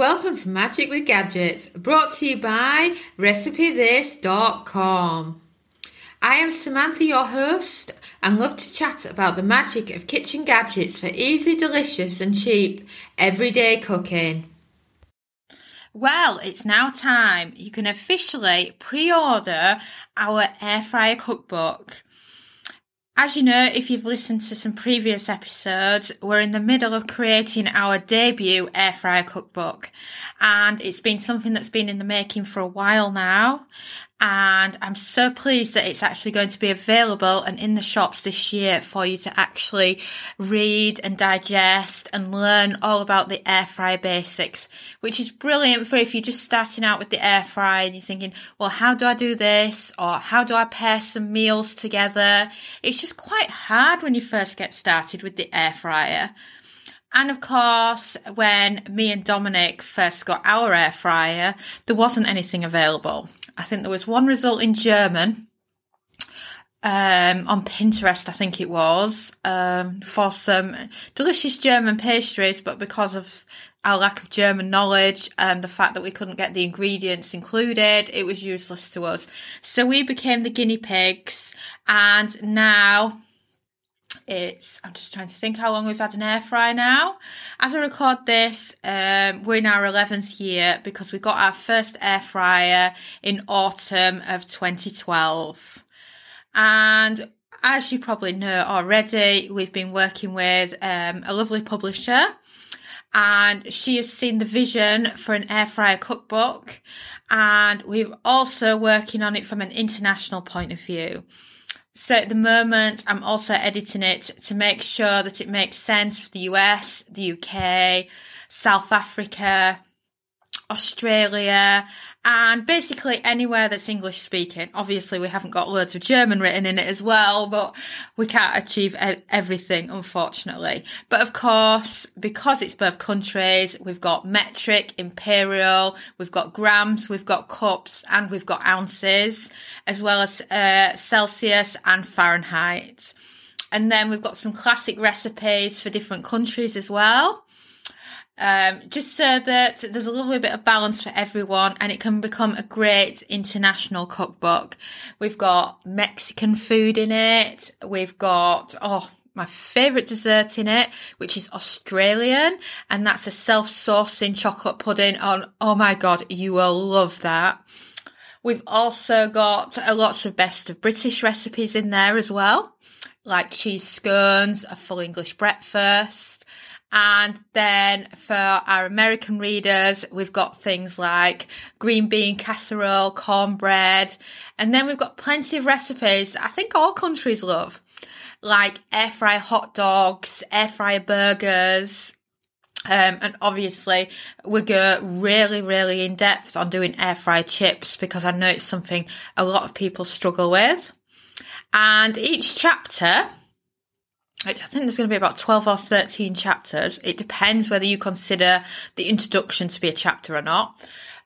Welcome to Magic with Gadgets, brought to you by RecipeThis.com. I am Samantha, your host, and love to chat about the magic of kitchen gadgets for easy, delicious, and cheap everyday cooking. Well, it's now time. You can officially pre order our air fryer cookbook. As you know, if you've listened to some previous episodes, we're in the middle of creating our debut air fryer cookbook. And it's been something that's been in the making for a while now and I'm so pleased that it's actually going to be available and in the shops this year for you to actually read and digest and learn all about the air fryer basics, which is brilliant for if you're just starting out with the air fryer and you're thinking, well, how do I do this? Or how do I pair some meals together? It's just quite hard when you first get started with the air fryer. And of course, when me and Dominic first got our air fryer, there wasn't anything available. I think there was one result in German um, on Pinterest, I think it was, um, for some delicious German pastries, but because of our lack of German knowledge and the fact that we couldn't get the ingredients included, it was useless to us. So we became the guinea pigs, and now it's i'm just trying to think how long we've had an air fryer now. As i record this um, we're in our 11th year because we got our first air fryer in autumn of 2012 and as you probably know already we've been working with um, a lovely publisher. And she has seen the vision for an air fryer cookbook. And we're also working on it from an international point of view so at the moment, I'm also editing it to make sure that it makes sense for the US, the UK, South Africa, Australia, and basically anywhere that's English speaking. Obviously, we haven't got loads of German written in it as well, but we can't achieve everything, unfortunately. But of course, because it's both countries, we've got metric, imperial, we've got grams, we've got cups, and we've got ounces, as well as uh, Celsius and Fahrenheit. And then we've got some classic recipes for different countries as well um, just so that there's a little bit of balance for everyone and it can become a great international cookbook. We've got Mexican food in it. We've got, oh, my favourite dessert in it, which is Australian, and that's a self-saucing chocolate pudding. On oh my god, you will love that. We've also got lots of best of British recipes in there as well, like cheese scones, a full English breakfast, and then for our American readers, we've got things like green bean casserole, cornbread, and then we've got plenty of recipes that I think all countries love, like air fry hot dogs, air fry burgers, um, and obviously, we go really, really in depth on doing air fry chips because I know it's something a lot of people struggle with. And each chapter I think there's going to be about 12 or 13 chapters. It depends whether you consider the introduction to be a chapter or not.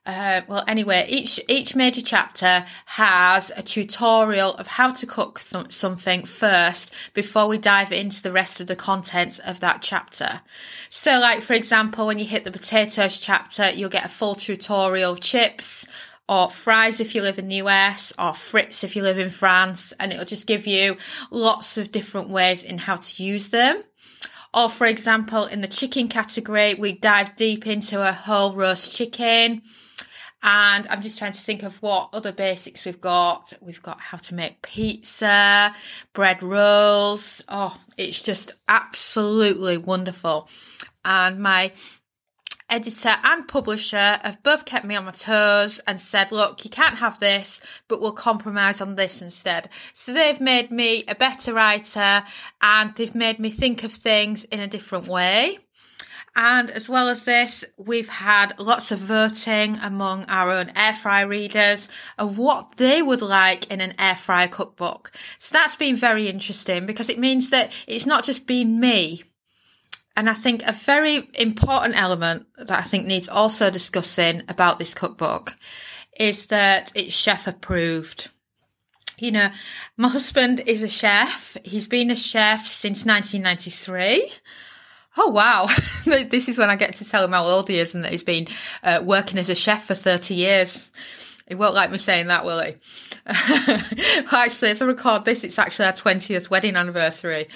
Uh, well, anyway, each each major chapter has a tutorial of how to cook some, something first before we dive into the rest of the contents of that chapter. So, like for example, when you hit the potatoes chapter, you'll get a full tutorial chips, or fries if you live in the US, or frites if you live in France, and it'll just give you lots of different ways in how to use them. Or, for example, in the chicken category, we dive deep into a whole roast chicken. And I'm just trying to think of what other basics we've got. We've got how to make pizza, bread rolls. Oh, it's just absolutely wonderful. And my editor and publisher have both kept me on my toes and said, look, you can't have this, but we'll compromise on this instead. So they've made me a better writer and they've made me think of things in a different way. And as well as this, we've had lots of voting among our own air fry readers of what they would like in an air fry cookbook. So that's been very interesting because it means that it's not just been me and I think a very important element that I think needs also discussing about this cookbook is that it's chef approved. You know, my husband is a chef. He's been a chef since 1993. Oh wow! this is when I get to tell him how old he is and that he's been uh, working as a chef for thirty years. He won't like me saying that, will he? actually, as I record this, it's actually our 20th wedding anniversary.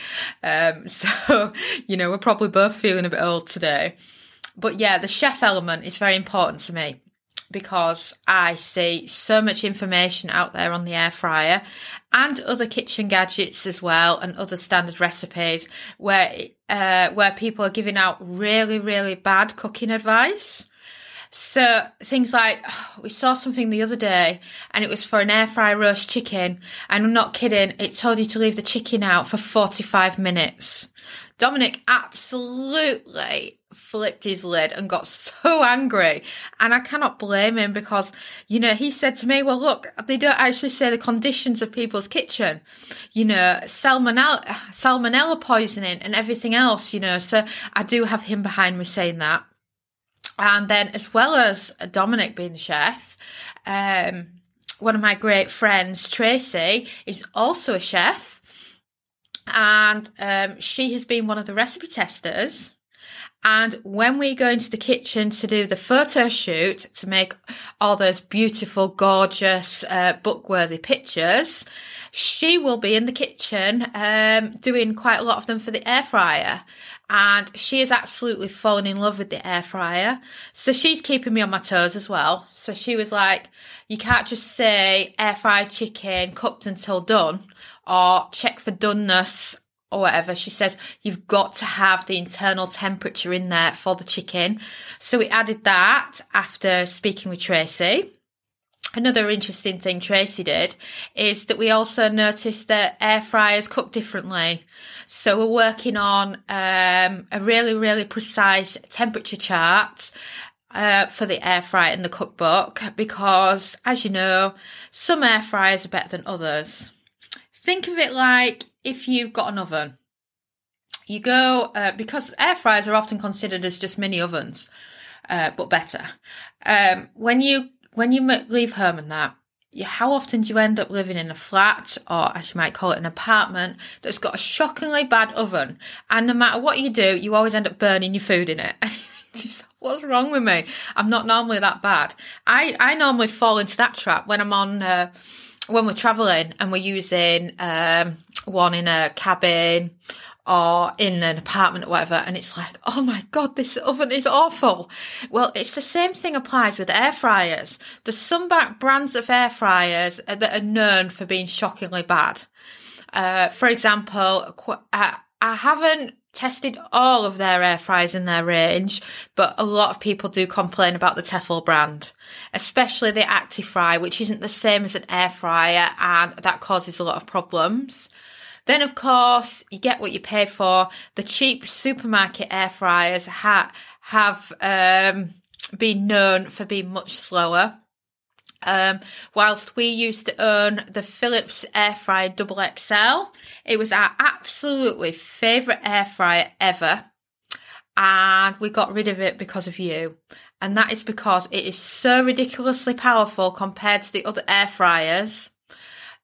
Um, so, you know, we're probably both feeling a bit old today. But yeah, the chef element is very important to me because I see so much information out there on the air fryer and other kitchen gadgets as well and other standard recipes where uh, where people are giving out really really bad cooking advice so things like oh, we saw something the other day and it was for an air fry roast chicken and I'm not kidding, it told you to leave the chicken out for 45 minutes. Dominic absolutely flipped his lid and got so angry. And I cannot blame him because, you know, he said to me, well, look, they don't actually say the conditions of people's kitchen, you know, salmonella, salmonella poisoning and everything else, you know. So I do have him behind me saying that. And then, as well as Dominic being the chef, um, one of my great friends, Tracy, is also a chef. And um, she has been one of the recipe testers. And when we go into the kitchen to do the photo shoot to make all those beautiful, gorgeous, uh, book worthy pictures, she will be in the kitchen um, doing quite a lot of them for the air fryer and she is absolutely fallen in love with the air fryer. So she's keeping me on my toes as well. So she was like, you can't just say air fried chicken cooked until done or check for doneness or whatever. She says you've got to have the internal temperature in there for the chicken. So we added that after speaking with Tracy. Another interesting thing Tracy did is that we also noticed that air fryers cook differently. So we're working on um, a really, really precise temperature chart uh, for the air fryer in the cookbook because, as you know, some air fryers are better than others. Think of it like if you've got an oven. You go, uh, because air fryers are often considered as just mini ovens, uh, but better. Um, when you when you leave home and that, how often do you end up living in a flat or as you might call it an apartment that's got a shockingly bad oven? And no matter what you do you always end up burning your food in it. What's wrong with me? I'm not normally that bad. I i normally fall into that trap when i'm on uh, when we're traveling and we're using um, one in a cabin or in an apartment or whatever, and it's like, oh my god, this oven is awful. Well, it's the same thing applies with air fryers. There's some brands of air fryers that are known for being shockingly bad. Uh, for example, I, I haven't tested all of their air fryers in their range, but a lot of people do complain about the Tefal brand, especially the ActiFry, which isn't the same as an air fryer, and that causes a lot of problems. Then, of course, you get what you pay for. The cheap supermarket air fryers ha- have um, been known for being much slower. Um, whilst we used to own the Philips air fryer double XL, it was our absolutely favourite air fryer ever. And we got rid of it because of you. And that is because it is so ridiculously powerful compared to the other air fryers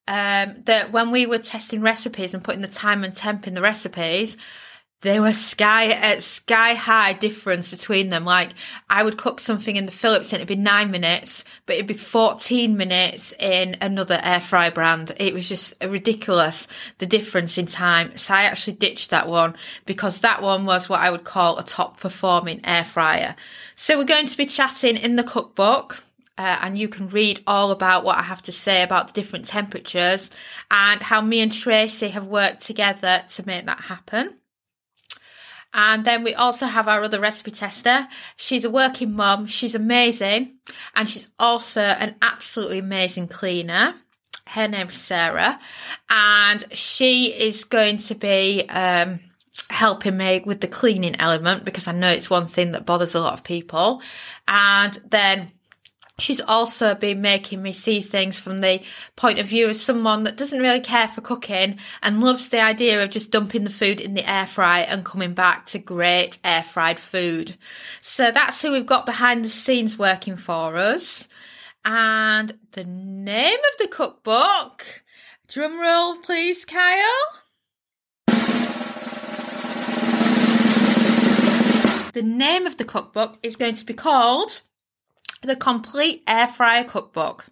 um, that when we were testing recipes and putting the time and temp in the recipes, they were sky uh, sky high difference between them. Like I would cook something in the Philips and it'd be nine minutes, but it'd be 14 minutes in another air fry brand. It was just ridiculous, the difference in time. So I actually ditched that one because that one was what I would call a top performing air fryer. So we're going to be chatting in the cookbook uh, and you can read all about what I have to say about the different temperatures and how me and Tracy have worked together to make that happen. And then we also have our other recipe tester. She's a working mum. She's amazing. And she's also an absolutely amazing cleaner. Her name's Sarah. And she is going to be, um, helping me with the cleaning element because I know it's one thing that bothers a lot of people. And then She's also been making me see things from the point of view of someone that doesn't really care for cooking and loves the idea of just dumping the food in the air fry and coming back to great air fried food. So that's who we've got behind the scenes working for us. And the name of the cookbook, drum roll please, Kyle. The name of the cookbook is going to be called The Complete Air Fryer Cookbook.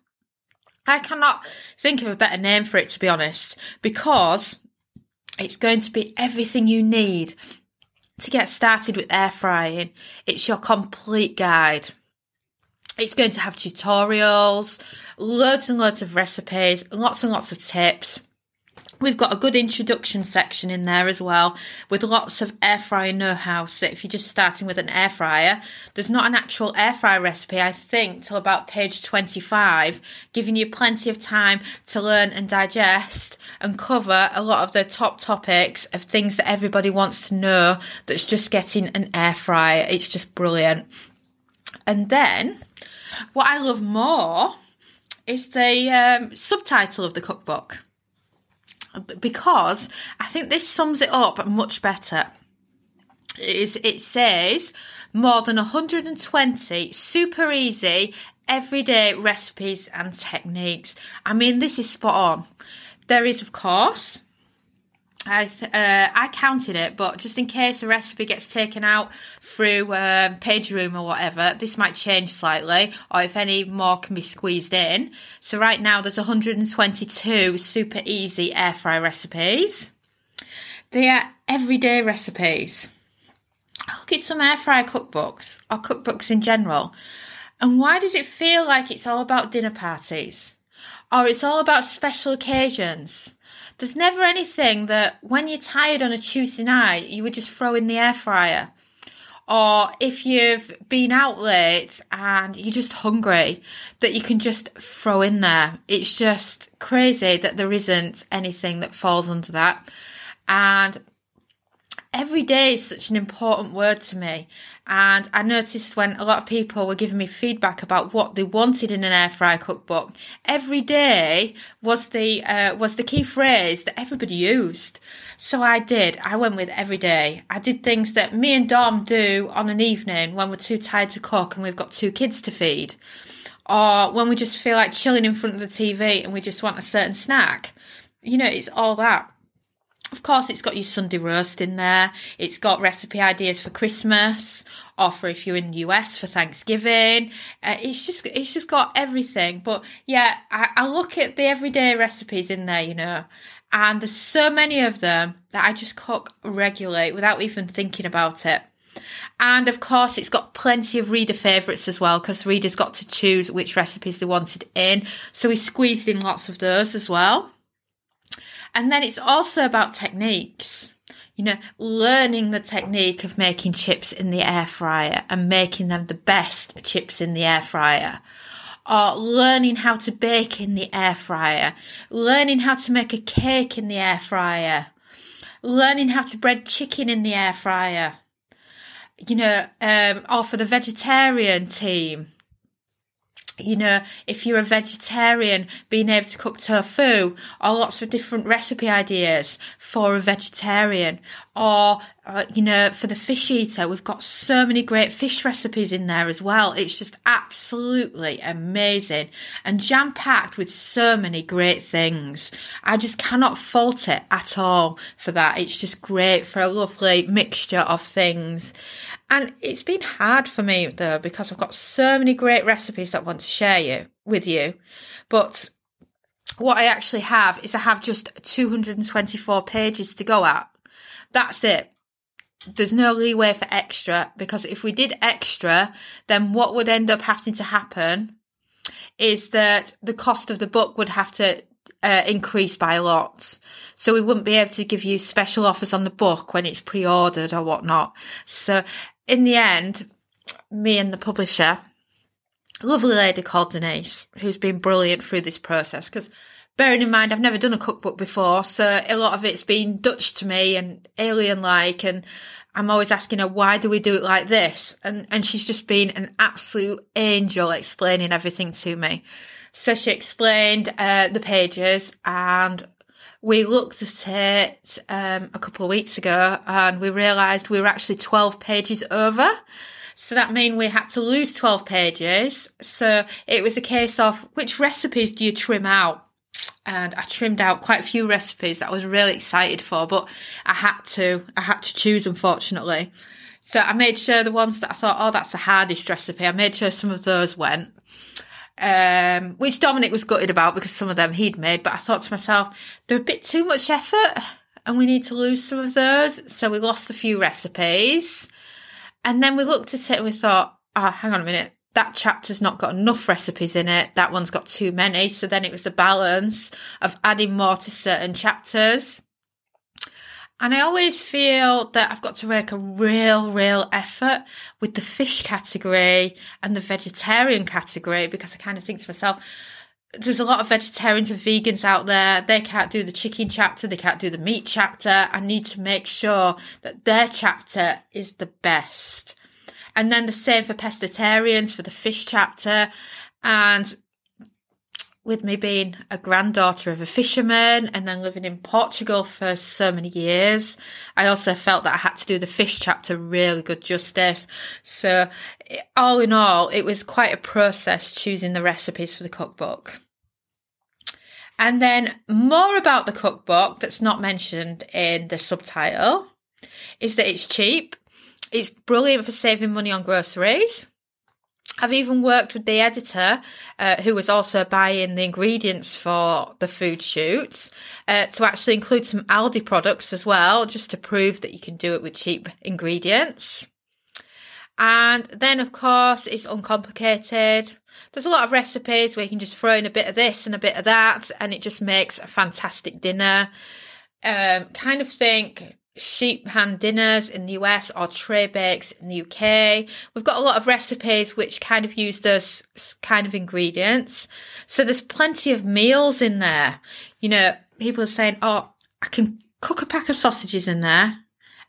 I cannot think of a better name for it, to be honest, because it's going to be everything you need to get started with air frying. It's your complete guide. It's going to have tutorials, loads and loads of recipes, lots and lots of tips. We've got a good introduction section in there as well with lots of air fryer know how. So if you're just starting with an air fryer, there's not an actual air fryer recipe, I think, till about page 25, giving you plenty of time to learn and digest and cover a lot of the top topics of things that everybody wants to know that's just getting an air fryer. It's just brilliant. And then what I love more is the um, subtitle of the cookbook because I think this sums it up much better. It, is, it says more than 120 super easy everyday recipes and techniques. I mean, this is spot on. There is, of course, I th- uh, I counted it, but just in case the recipe gets taken out through um, PageRoom or whatever, this might change slightly, or if any more can be squeezed in. So right now there's 122 super easy air fry recipes. They are everyday recipes. I look at some air fryer cookbooks or cookbooks in general. And why does it feel like it's all about dinner parties? Or it's all about special occasions? There's never anything that when you're tired on a Tuesday night, you would just throw in the air fryer. Or if you've been out late and you're just hungry, that you can just throw in there. It's just crazy that there isn't anything that falls under that. And every day is such an important word to me. And I noticed when a lot of people were giving me feedback about what they wanted in an air fry cookbook, every day was the uh, was the key phrase that everybody used. So I did. I went with every day. I did things that me and Dom do on an evening when we're too tired to cook and we've got two kids to feed, or when we just feel like chilling in front of the TV and we just want a certain snack. You know, it's all that. Of course, it's got your Sunday roast in there. It's got recipe ideas for Christmas, or if you're in the US for Thanksgiving. Uh, it's just it's just got everything. But yeah, I, I look at the everyday recipes in there, you know, and there's so many of them that I just cook regularly without even thinking about it. And of course, it's got plenty of reader favourites as well because readers got to choose which recipes they wanted in. So we squeezed in lots of those as well. And then it's also about techniques. You know, learning the technique of making chips in the air fryer and making them the best chips in the air fryer. Or learning how to bake in the air fryer. Learning how to make a cake in the air fryer. Learning how to bread chicken in the air fryer. You know, um, or for the vegetarian team, you know, if you're a vegetarian, being able to cook tofu or lots of different recipe ideas for a vegetarian or, uh, you know, for the fish eater, we've got so many great fish recipes in there as well. It's just absolutely amazing and jam packed with so many great things. I just cannot fault it at all for that. It's just great for a lovely mixture of things. And it's been hard for me though, because I've got so many great recipes that I want to share you with you. But what I actually have is I have just 224 pages to go at. That's it. There's no leeway for extra because if we did extra, then what would end up having to happen is that the cost of the book would have to uh, increase by a lot. So we wouldn't be able to give you special offers on the book when it's pre-ordered or whatnot. So in the end, me and the publisher, lovely lady called Denise, who's been brilliant through this process, because bearing in mind I've never done a cookbook before, so a lot of it's been Dutch to me and alien like, and I'm always asking her why do we do it like this, and and she's just been an absolute angel explaining everything to me. So she explained uh, the pages, and we looked at it um, a couple of weeks ago and we realised we were actually 12 pages over. So that meant we had to lose 12 pages. So it was a case of which recipes do you trim out? And I trimmed out quite a few recipes that I was really excited for, but I had to, I had to choose unfortunately. So I made sure the ones that I thought, oh, that's the hardest recipe, I made sure some of those went. Um, which Dominic was gutted about because some of them he'd made, but I thought to myself, they're a bit too much effort and we need to lose some of those. So we lost a few recipes. And then we looked at it and we thought, oh, hang on a minute. That chapter's not got enough recipes in it. That one's got too many. So then it was the balance of adding more to certain chapters. And I always feel that I've got to make a real, real effort with the fish category and the vegetarian category because I kind of think to myself, there's a lot of vegetarians and vegans out there. They can't do the chicken chapter. They can't do the meat chapter. I need to make sure that their chapter is the best. And then the same for pescatarians for the fish chapter. And with me being a granddaughter of a fisherman and then living in Portugal for so many years, I also felt that I had to do the fish chapter really good justice. So, all in all, it was quite a process choosing the recipes for the cookbook. And then, more about the cookbook that's not mentioned in the subtitle is that it's cheap, it's brilliant for saving money on groceries I've even worked with the editor, uh, who was also buying the ingredients for the food shoots, uh, to actually include some Aldi products as well, just to prove that you can do it with cheap ingredients. And then, of course, it's uncomplicated. There's a lot of recipes where you can just throw in a bit of this and a bit of that, and it just makes a fantastic dinner. Um, kind of think sheet pan dinners in the US or tray bakes in the UK. We've got a lot of recipes which kind of use those kind of ingredients. So there's plenty of meals in there. You know, people are saying, oh, I can cook a pack of sausages in there.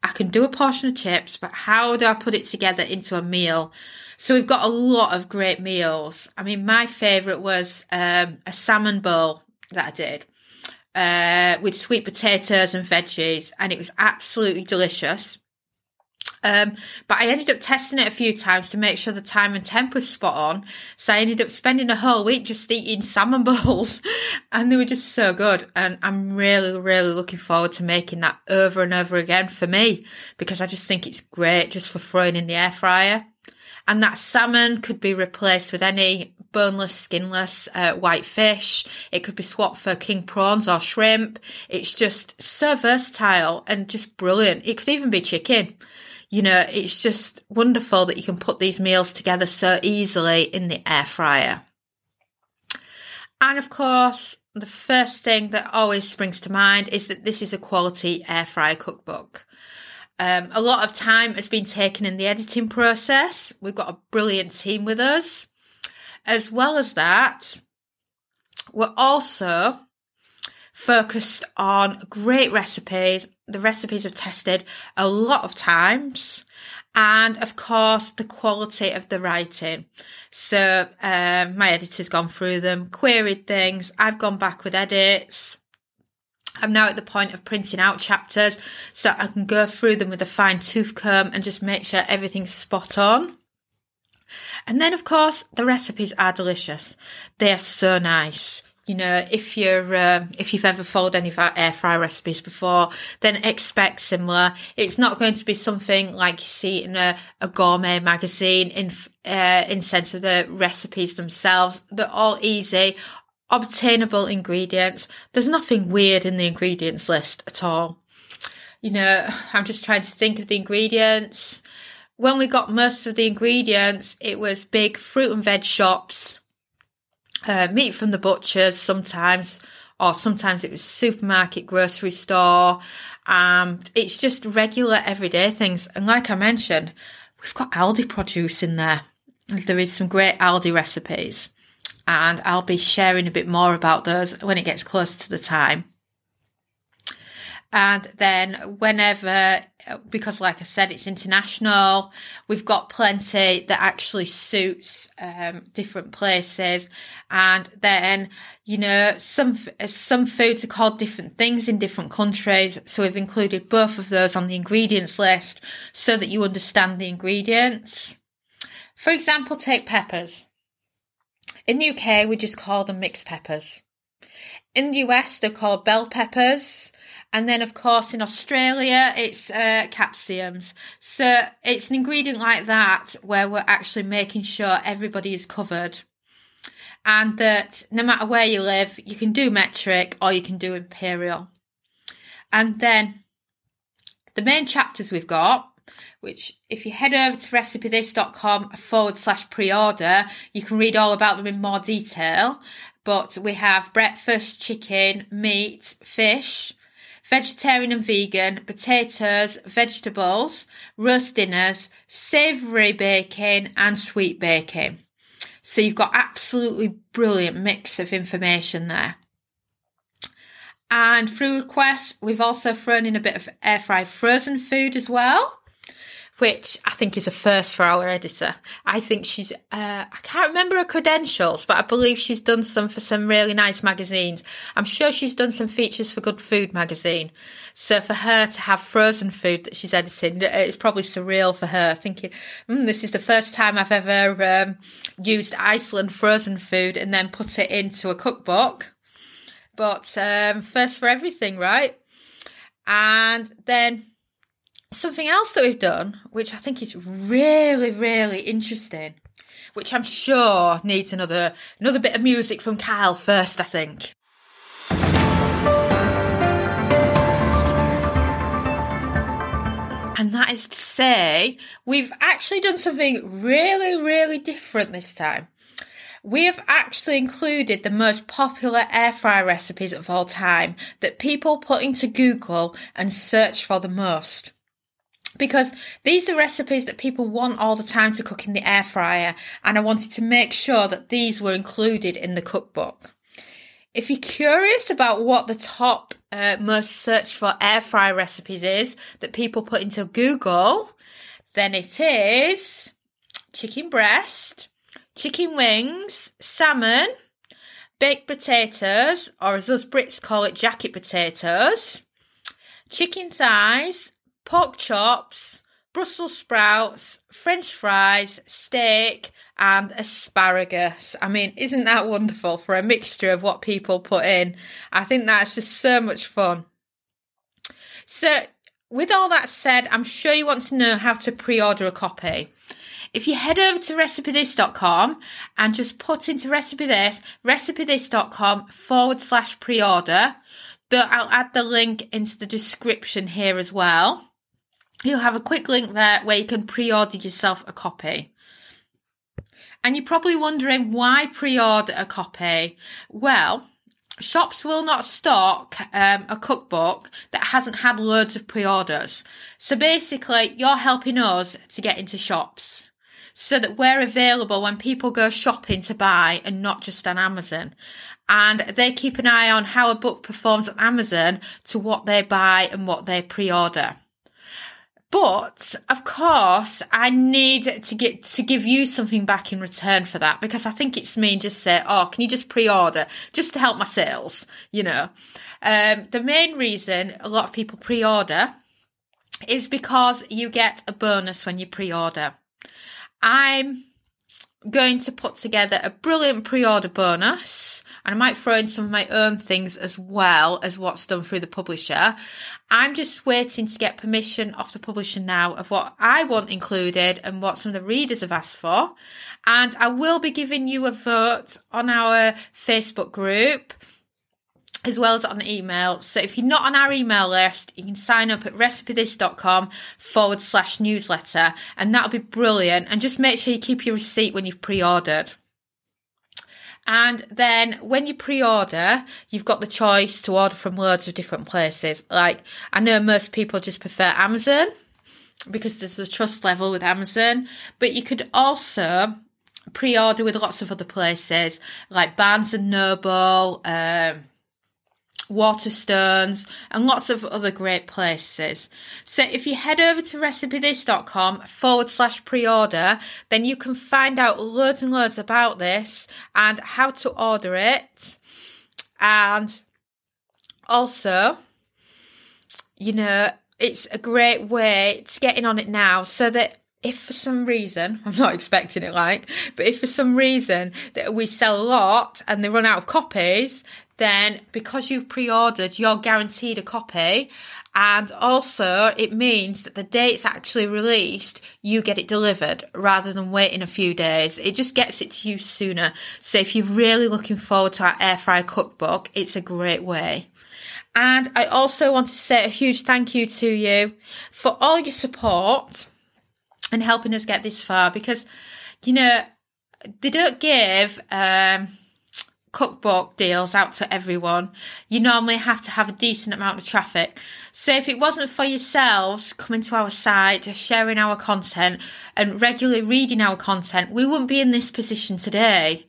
I can do a portion of chips, but how do I put it together into a meal? So we've got a lot of great meals. I mean, my favourite was um, a salmon bowl that I did uh, with sweet potatoes and veggies, and it was absolutely delicious. Um, but I ended up testing it a few times to make sure the time and temp was spot on. So I ended up spending a whole week just eating salmon bowls and they were just so good. And I'm really, really looking forward to making that over and over again for me because I just think it's great just for throwing in the air fryer. And that salmon could be replaced with any boneless, skinless uh, white fish. It could be swapped for king prawns or shrimp. It's just so versatile and just brilliant. It could even be chicken. You know, it's just wonderful that you can put these meals together so easily in the air fryer. And of course, the first thing that always springs to mind is that this is a quality air fryer cookbook. Um, a lot of time has been taken in the editing process. We've got a brilliant team with us. As well as that, we're also focused on great recipes. The recipes have tested a lot of times. And of course, the quality of the writing. So, um, my editor's gone through them, queried things. I've gone back with edits. I'm now at the point of printing out chapters so I can go through them with a fine tooth comb and just make sure everything's spot on. And then, of course, the recipes are delicious. They are so nice. You know, if you're uh, if you've ever followed any of our air fry recipes before, then expect similar. It's not going to be something like you see in a, a gourmet magazine. In uh, in sense of the recipes themselves, they're all easy, obtainable ingredients. There's nothing weird in the ingredients list at all. You know, I'm just trying to think of the ingredients when we got most of the ingredients, it was big fruit and veg shops, uh, meat from the butchers sometimes, or sometimes it was supermarket, grocery store. Um, it's just regular everyday things. And like I mentioned, we've got Aldi produce in there. There is some great Aldi recipes, and I'll be sharing a bit more about those when it gets close to the time. And then whenever, because like I said, it's international, we've got plenty that actually suits um, different places. And then, you know, some, some foods are called different things in different countries. So we've included both of those on the ingredients list so that you understand the ingredients. For example, take peppers. In the UK, we just call them mixed peppers. In the US, they're called bell peppers And then, of course, in Australia, it's uh, capsicums. So it's an ingredient like that where we're actually making sure everybody is covered. And that no matter where you live, you can do metric or you can do imperial. And then the main chapters we've got which if you head over to recipethis.com forward slash pre-order, you can read all about them in more detail. But we have breakfast, chicken, meat, fish, vegetarian and vegan, potatoes, vegetables, roast dinners, savoury baking and sweet baking. So you've got absolutely brilliant mix of information there. And through requests, we've also thrown in a bit of air fry frozen food as well which I think is a first for our editor. I think she's, uh, I can't remember her credentials, but I believe she's done some for some really nice magazines. I'm sure she's done some features for Good Food magazine. So for her to have frozen food that she's editing, it's probably surreal for her, thinking, mm, this is the first time I've ever um, used Iceland frozen food and then put it into a cookbook. But um, first for everything, right? And then something else that we've done, which I think is really, really interesting, which I'm sure needs another another bit of music from Kyle first, I think. And that is to say, we've actually done something really, really different this time. We have actually included the most popular air fry recipes of all time that people put into Google and search for the most because these are recipes that people want all the time to cook in the air fryer, and I wanted to make sure that these were included in the cookbook. If you're curious about what the top uh, most searched for air fryer recipes is that people put into Google, then it is chicken breast, chicken wings, salmon, baked potatoes, or as us Brits call it, jacket potatoes, chicken thighs, pork chops, Brussels sprouts, French fries, steak, and asparagus. I mean, isn't that wonderful for a mixture of what people put in? I think that's just so much fun. So, with all that said, I'm sure you want to know how to pre order a copy. If you head over to recipethis.com and just put into recipe this, recipethis.com forward slash pre order, I'll add the link into the description here as well you'll have a quick link there where you can pre-order yourself a copy. And you're probably wondering why pre-order a copy? Well, shops will not stock um, a cookbook that hasn't had loads of pre-orders. So basically, you're helping us to get into shops so that we're available when people go shopping to buy and not just on Amazon. And they keep an eye on how a book performs on Amazon to what they buy and what they pre-order. But of course, I need to get to give you something back in return for that because I think it's me and just say, oh, can you just pre-order just to help my sales? You know, um, the main reason a lot of people pre-order is because you get a bonus when you pre-order. I'm going to put together a brilliant pre-order bonus and I might throw in some of my own things as well as what's done through the publisher. I'm just waiting to get permission off the publisher now of what I want included and what some of the readers have asked for. And I will be giving you a vote on our Facebook group as well as on the email. So if you're not on our email list, you can sign up at recipethis.com forward slash newsletter and that'll be brilliant. And just make sure you keep your receipt when you've pre-ordered. And then when you pre-order, you've got the choice to order from loads of different places. Like I know most people just prefer Amazon because there's a trust level with Amazon, but you could also pre-order with lots of other places like Barnes and Noble, um, Waterstones, and lots of other great places. So if you head over to recipethis.com forward slash pre order, then you can find out loads and loads about this and how to order it. And also, you know, it's a great way to get in on it now so that if for some reason, I'm not expecting it like, but if for some reason that we sell a lot and they run out of copies, then because you've pre-ordered, you're guaranteed a copy. And also it means that the day it's actually released, you get it delivered rather than waiting a few days. It just gets it to you sooner. So if you're really looking forward to our air fryer cookbook, it's a great way. And I also want to say a huge thank you to you for all your support and helping us get this far because, you know, they don't give, um, cookbook deals out to everyone, you normally have to have a decent amount of traffic. So if it wasn't for yourselves coming to our site, sharing our content and regularly reading our content, we wouldn't be in this position today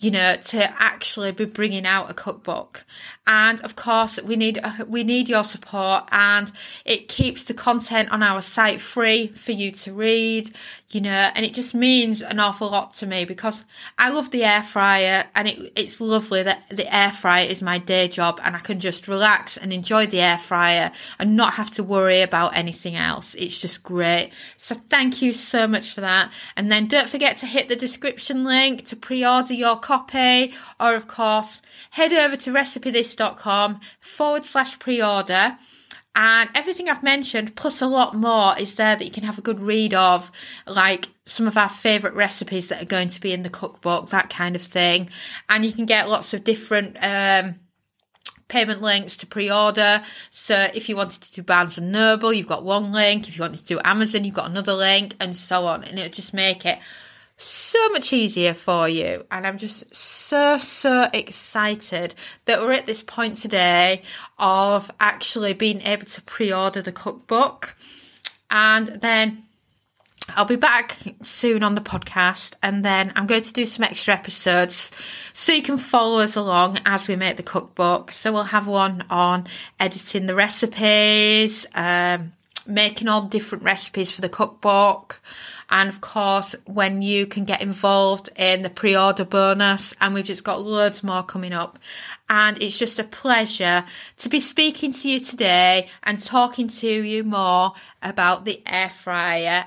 you know, to actually be bringing out a cookbook. And of course, we need we need your support, and it keeps the content on our site free for you to read, you know, and it just means an awful lot to me because I love the air fryer, and it, it's lovely that the air fryer is my day job, and I can just relax and enjoy the air fryer and not have to worry about anything else. It's just great. So thank you so much for that, and then don't forget to hit the description link to pre-order your copy, or of course, head over to recipethis.com forward slash pre order. And everything I've mentioned, plus a lot more, is there that you can have a good read of, like some of our favourite recipes that are going to be in the cookbook, that kind of thing. And you can get lots of different um, payment links to pre-order. So if you wanted to do Barnes and Noble, you've got one link. If you wanted to do Amazon, you've got another link, and so on. And it'll just make it so much easier for you. And I'm just so, so excited that we're at this point today of actually being able to pre order the cookbook. And then I'll be back soon on the podcast, and then I'm going to do some extra episodes so you can follow us along as we make the cookbook. So we'll have one on editing the recipes, um, making all different recipes for the cookbook. And of course, when you can get involved in the pre order bonus, and we've just got loads more coming up. And it's just a pleasure to be speaking to you today and talking to you more about the air fryer.